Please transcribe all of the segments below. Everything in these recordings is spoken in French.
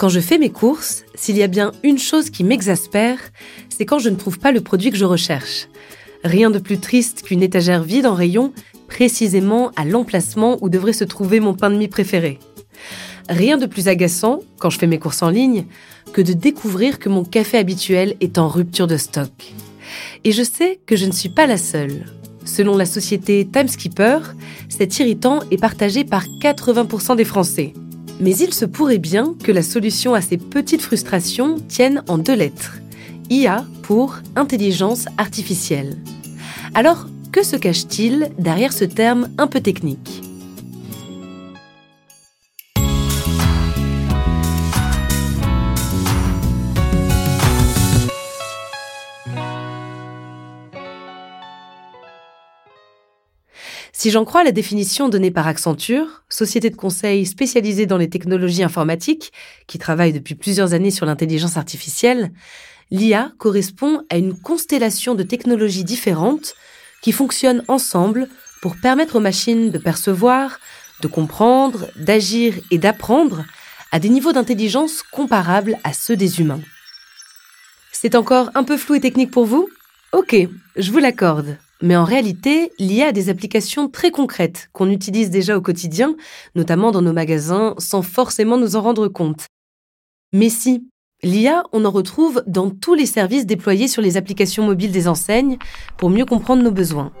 Quand je fais mes courses, s'il y a bien une chose qui m'exaspère, c'est quand je ne trouve pas le produit que je recherche. Rien de plus triste qu'une étagère vide en rayon, précisément à l'emplacement où devrait se trouver mon pain de mie préféré. Rien de plus agaçant, quand je fais mes courses en ligne, que de découvrir que mon café habituel est en rupture de stock. Et je sais que je ne suis pas la seule. Selon la société Timekeeper, cet irritant est partagé par 80% des Français. Mais il se pourrait bien que la solution à ces petites frustrations tienne en deux lettres. IA pour intelligence artificielle. Alors, que se cache-t-il derrière ce terme un peu technique? Si j'en crois la définition donnée par Accenture, société de conseil spécialisée dans les technologies informatiques, qui travaille depuis plusieurs années sur l'intelligence artificielle, l'IA correspond à une constellation de technologies différentes qui fonctionnent ensemble pour permettre aux machines de percevoir, de comprendre, d'agir et d'apprendre à des niveaux d'intelligence comparables à ceux des humains. C'est encore un peu flou et technique pour vous? Ok, je vous l'accorde. Mais en réalité, l'IA a des applications très concrètes qu'on utilise déjà au quotidien, notamment dans nos magasins, sans forcément nous en rendre compte. Mais si, l'IA, on en retrouve dans tous les services déployés sur les applications mobiles des enseignes pour mieux comprendre nos besoins.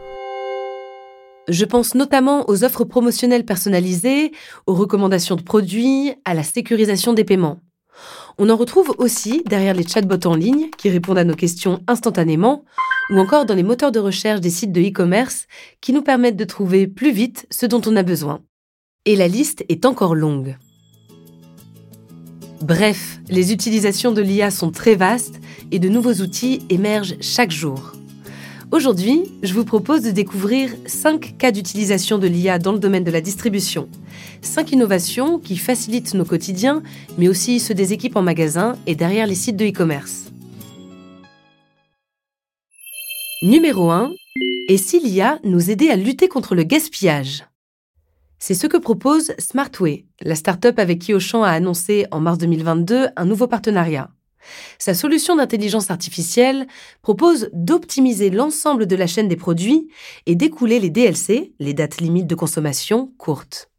Je pense notamment aux offres promotionnelles personnalisées, aux recommandations de produits, à la sécurisation des paiements. On en retrouve aussi derrière les chatbots en ligne qui répondent à nos questions instantanément, ou encore dans les moteurs de recherche des sites de e-commerce qui nous permettent de trouver plus vite ce dont on a besoin. Et la liste est encore longue. Bref, les utilisations de l'IA sont très vastes et de nouveaux outils émergent chaque jour. Aujourd'hui, je vous propose de découvrir 5 cas d'utilisation de l'IA dans le domaine de la distribution. 5 innovations qui facilitent nos quotidiens, mais aussi ceux des équipes en magasin et derrière les sites de e-commerce. Numéro 1. Et si l'IA nous aidait à lutter contre le gaspillage? C'est ce que propose Smartway, la start-up avec qui Auchan a annoncé en mars 2022 un nouveau partenariat. Sa solution d'intelligence artificielle propose d'optimiser l'ensemble de la chaîne des produits et d'écouler les DLC, les dates limites de consommation, courtes.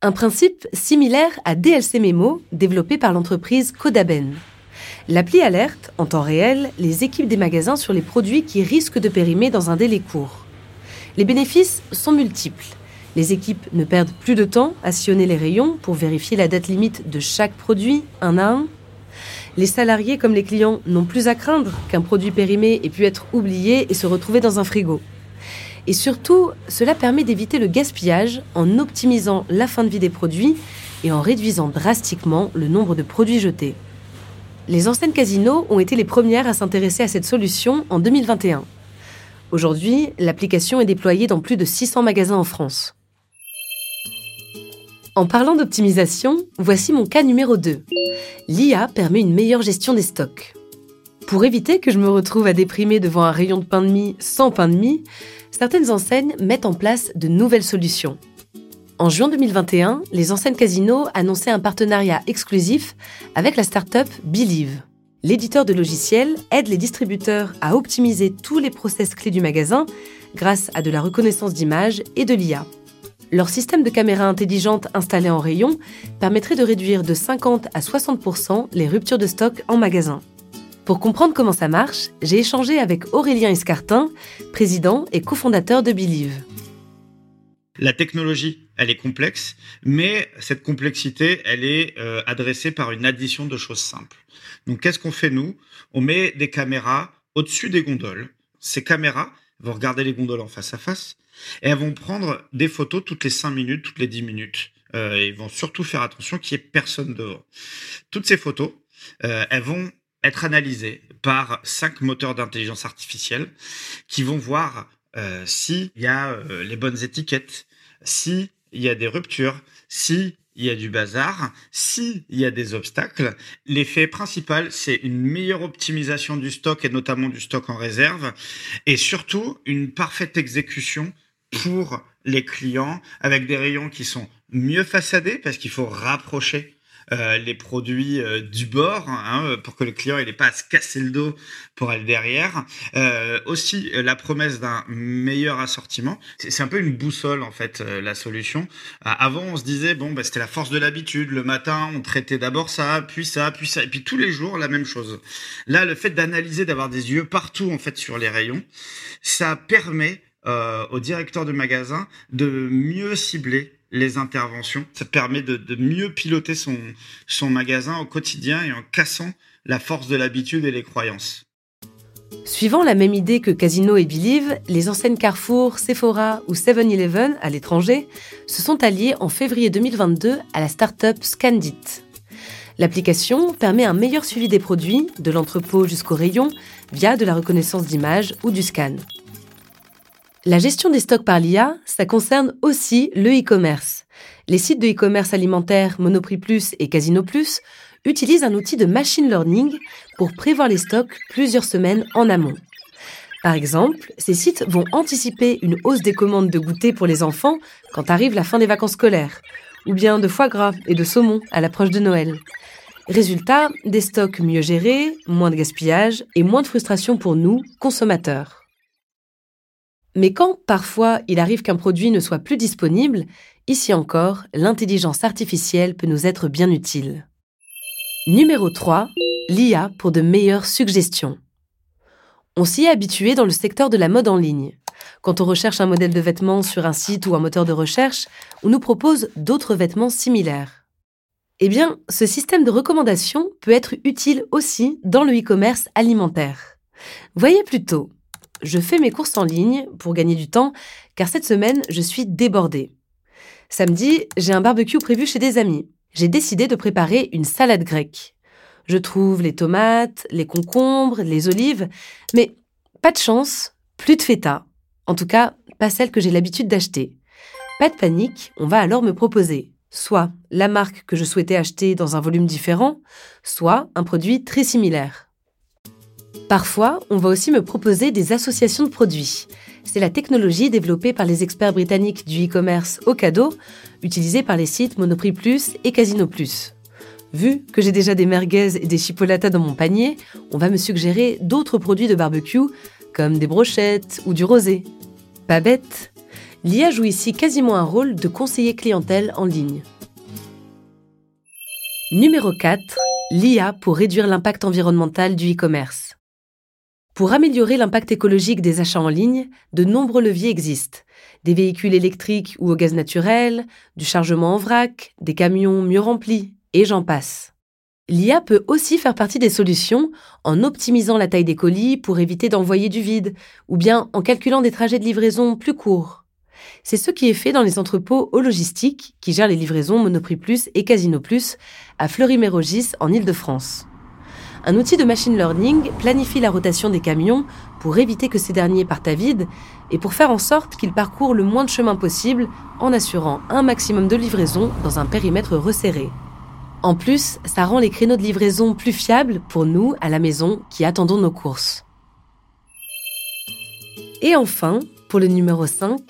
Un principe similaire à DLC Memo développé par l'entreprise Codaben. L'appli alerte, en temps réel, les équipes des magasins sur les produits qui risquent de périmer dans un délai court. Les bénéfices sont multiples. Les équipes ne perdent plus de temps à sillonner les rayons pour vérifier la date limite de chaque produit, un à un. Les salariés comme les clients n'ont plus à craindre qu'un produit périmé ait pu être oublié et se retrouver dans un frigo. Et surtout, cela permet d'éviter le gaspillage en optimisant la fin de vie des produits et en réduisant drastiquement le nombre de produits jetés. Les enseignes casinos ont été les premières à s'intéresser à cette solution en 2021. Aujourd'hui, l'application est déployée dans plus de 600 magasins en France. En parlant d'optimisation, voici mon cas numéro 2. L'IA permet une meilleure gestion des stocks. Pour éviter que je me retrouve à déprimer devant un rayon de pain de mie sans pain de mie, certaines enseignes mettent en place de nouvelles solutions. En juin 2021, les enseignes Casino annonçaient un partenariat exclusif avec la start-up. L'éditeur de logiciels aide les distributeurs à optimiser tous les process clés du magasin grâce à de la reconnaissance d'image et de l'IA. Leur système de caméras intelligentes installé en rayon permettrait de réduire de 50 à 60% les ruptures de stock en magasin. Pour comprendre comment ça marche, j'ai échangé avec Aurélien Escartin, président et cofondateur de Believe. La technologie, elle est complexe, mais cette complexité, elle est euh, adressée par une addition de choses simples. Donc, qu'est-ce qu'on fait nous? On met des caméras au-dessus des gondoles. Ces caméras vont regarder les gondoles en face à face et elles vont prendre des photos toutes les 5 minutes, toutes les 10 minutes. Euh, ils vont surtout faire attention qu'il n'y ait personne devant. Toutes ces photos, euh, elles vont être analysées par cinq moteurs d'intelligence artificielle qui vont voir euh, s'il y a euh, les bonnes étiquettes, s'il y a des ruptures, s'il y a du bazar, s'il y a des obstacles. L'effet principal, c'est une meilleure optimisation du stock et notamment du stock en réserve et surtout une parfaite exécution pour les clients avec des rayons qui sont mieux façadés parce qu'il faut rapprocher euh, les produits euh, du bord hein, pour que le client n'ait pas à se casser le dos pour aller derrière. Euh, aussi la promesse d'un meilleur assortiment. C'est un peu une boussole en fait la solution. avant on se disait bon bah, c'était la force de l'habitude. Le matin on traitait d'abord ça, puis ça, puis ça, et puis tous les jours la même chose. Là le fait d'analyser, d'avoir des yeux partout en fait sur les rayons, ça permet euh, au directeur de magasin de mieux cibler les interventions. Ça permet de, mieux piloter son, magasin au quotidien et en cassant la force de l'habitude et les croyances. Suivant la même idée que Casino et Believe, les enseignes Carrefour, Sephora ou 7-Eleven à l'étranger se sont alliées en février 2022 à la start-up Scandit. L'application permet un meilleur suivi des produits, de l'entrepôt jusqu'au rayon, via de la reconnaissance d'image ou du scan. La gestion des stocks par l'IA, ça concerne aussi le e-commerce. Les sites de e-commerce alimentaire Monoprix Plus et Casino Plus utilisent un outil de machine learning pour prévoir les stocks plusieurs semaines en amont. Par exemple, ces sites vont anticiper une hausse des commandes de goûter pour les enfants quand arrive la fin des vacances scolaires, ou bien de foie gras et de saumon à l'approche de Noël. Résultat, des stocks mieux gérés, moins de gaspillage et moins de frustration pour nous, consommateurs. Mais quand parfois il arrive qu'un produit ne soit plus disponible, ici encore, l'intelligence artificielle peut nous être bien utile. Numéro 3. L'IA pour de meilleures suggestions. On s'y est habitué dans le secteur de la mode en ligne. Quand on recherche un modèle de vêtements sur un site ou un moteur de recherche, on nous propose d'autres vêtements similaires. Eh bien, ce système de recommandation peut être utile aussi dans le e-commerce alimentaire. Voyez plutôt, je fais mes courses en ligne pour gagner du temps, car cette semaine, je suis débordée. Samedi, j'ai un barbecue prévu chez des amis. J'ai décidé de préparer une salade grecque. Je trouve les tomates, les concombres, les olives, mais pas de chance, plus de feta. En tout cas, pas celle que j'ai l'habitude d'acheter. Pas de panique, on va alors me proposer soit la marque que je souhaitais acheter dans un volume différent, soit un produit très similaire. Parfois, on va aussi me proposer des associations de produits. C'est la technologie développée par les experts britanniques du e-commerce Ocado, utilisée par les sites Monoprix Plus et Casino Plus. Vu que j'ai déjà des merguez et des chipolatas dans mon panier, on va me suggérer d'autres produits de barbecue, comme des brochettes ou du rosé. Pas bête L'IA joue ici quasiment un rôle de conseiller clientèle en ligne. Numéro 4. L'IA pour réduire l'impact environnemental du e-commerce. Pour améliorer l'impact écologique des achats en ligne, de nombreux leviers existent. Des véhicules électriques ou au gaz naturel, du chargement en vrac, des camions mieux remplis, et j'en passe. L'IA peut aussi faire partie des solutions en optimisant la taille des colis pour éviter d'envoyer du vide, ou bien en calculant des trajets de livraison plus courts. C'est ce qui est fait dans les entrepôts au logistique qui gèrent les livraisons Monoprix Plus et Casino Plus à Fleury-Mérogis en Île-de-France. Un outil de machine learning planifie la rotation des camions pour éviter que ces derniers partent à vide et pour faire en sorte qu'ils parcourent le moins de chemin possible en assurant un maximum de livraison dans un périmètre resserré. En plus, ça rend les créneaux de livraison plus fiables pour nous à la maison qui attendons nos courses. Et enfin, pour le numéro 5,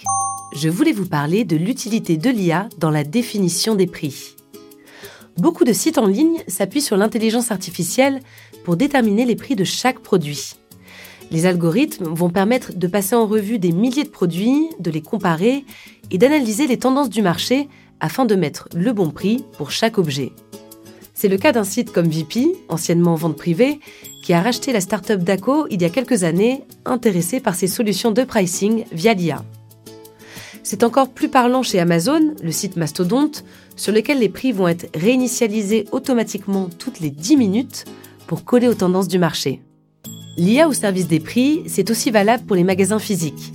je voulais vous parler de l'utilité de l'IA dans la définition des prix. Beaucoup de sites en ligne s'appuient sur l'intelligence artificielle pour déterminer les prix de chaque produit. Les algorithmes vont permettre de passer en revue des milliers de produits, de les comparer et d'analyser les tendances du marché afin de mettre le bon prix pour chaque objet. C'est le cas d'un site comme VP, anciennement vente privée, qui a racheté la start-up Daco il y a quelques années, intéressé par ses solutions de pricing via l'IA. C'est encore plus parlant chez Amazon, le site mastodonte, sur lequel les prix vont être réinitialisés automatiquement toutes les 10 minutes pour coller aux tendances du marché. L'IA au service des prix, c'est aussi valable pour les magasins physiques.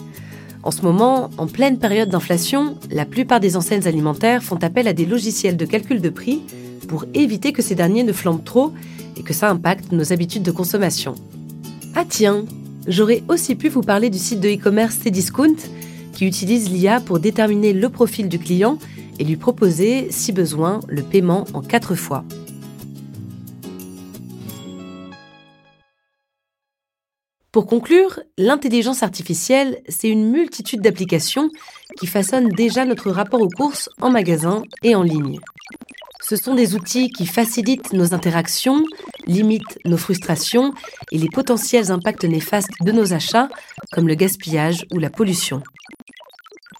En ce moment, en pleine période d'inflation, la plupart des enseignes alimentaires font appel à des logiciels de calcul de prix pour éviter que ces derniers ne flambent trop et que ça impacte nos habitudes de consommation. Ah tiens, j'aurais aussi pu vous parler du site de e-commerce Cdiscount qui utilise l'IA pour déterminer le profil du client et lui proposer, si besoin, le paiement en quatre fois. Pour conclure, l'intelligence artificielle, c'est une multitude d'applications qui façonnent déjà notre rapport aux courses en magasin et en ligne. Ce sont des outils qui facilitent nos interactions, limitent nos frustrations et les potentiels impacts néfastes de nos achats, comme le gaspillage ou la pollution.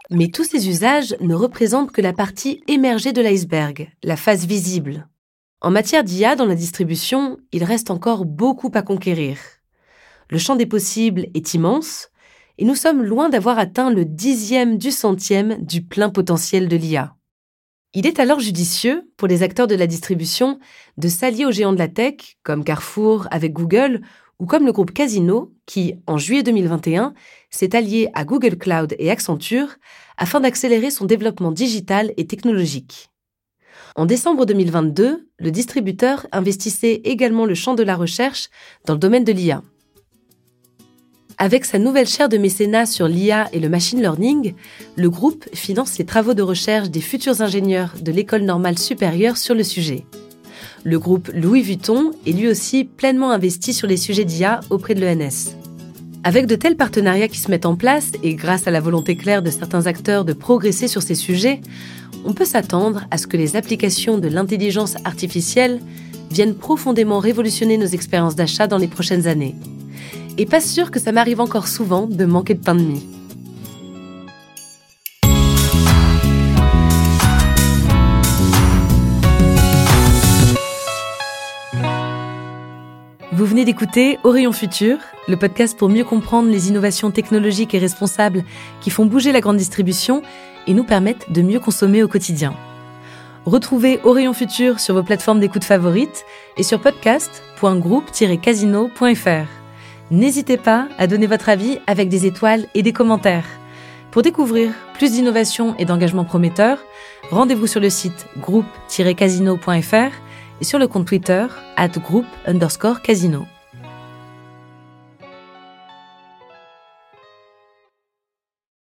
Mais tous ces usages ne représentent que la partie émergée de l'iceberg, la phase visible. En matière d'IA dans la distribution, il reste encore beaucoup à conquérir. Le champ des possibles est immense, et nous sommes loin d'avoir atteint le dixième du centième du plein potentiel de l'IA. Il est alors judicieux pour les acteurs de la distribution de s'allier aux géants de la tech, comme Carrefour avec Google, ou comme le groupe Casino, qui, en juillet 2021, s'est allié à Google Cloud et Accenture afin d'accélérer son développement digital et technologique. En décembre 2022, le distributeur investissait également le champ de la recherche dans le domaine de l'IA. Avec sa nouvelle chaire de mécénat sur l'IA et le machine learning, le groupe finance les travaux de recherche des futurs ingénieurs de l'école normale supérieure sur le sujet. Le groupe Louis Vuitton est lui aussi pleinement investi sur les sujets d'IA auprès de l'ENS. Avec de tels partenariats qui se mettent en place et grâce à la volonté claire de certains acteurs de progresser sur ces sujets, on peut s'attendre à ce que les applications de l'intelligence artificielle viennent profondément révolutionner nos expériences d'achat dans les prochaines années et pas sûr que ça m'arrive encore souvent de manquer de pain de mie. Vous venez d'écouter Orion Futur, le podcast pour mieux comprendre les innovations technologiques et responsables qui font bouger la grande distribution et nous permettent de mieux consommer au quotidien. Retrouvez Orion Futur sur vos plateformes d'écoute favorites et sur podcast.groupe-casino.fr. N'hésitez pas à donner votre avis avec des étoiles et des commentaires. Pour découvrir plus d'innovations et d'engagements prometteurs, rendez-vous sur le site groupe-casino.fr sur le compte Twitter at groupe underscore casino.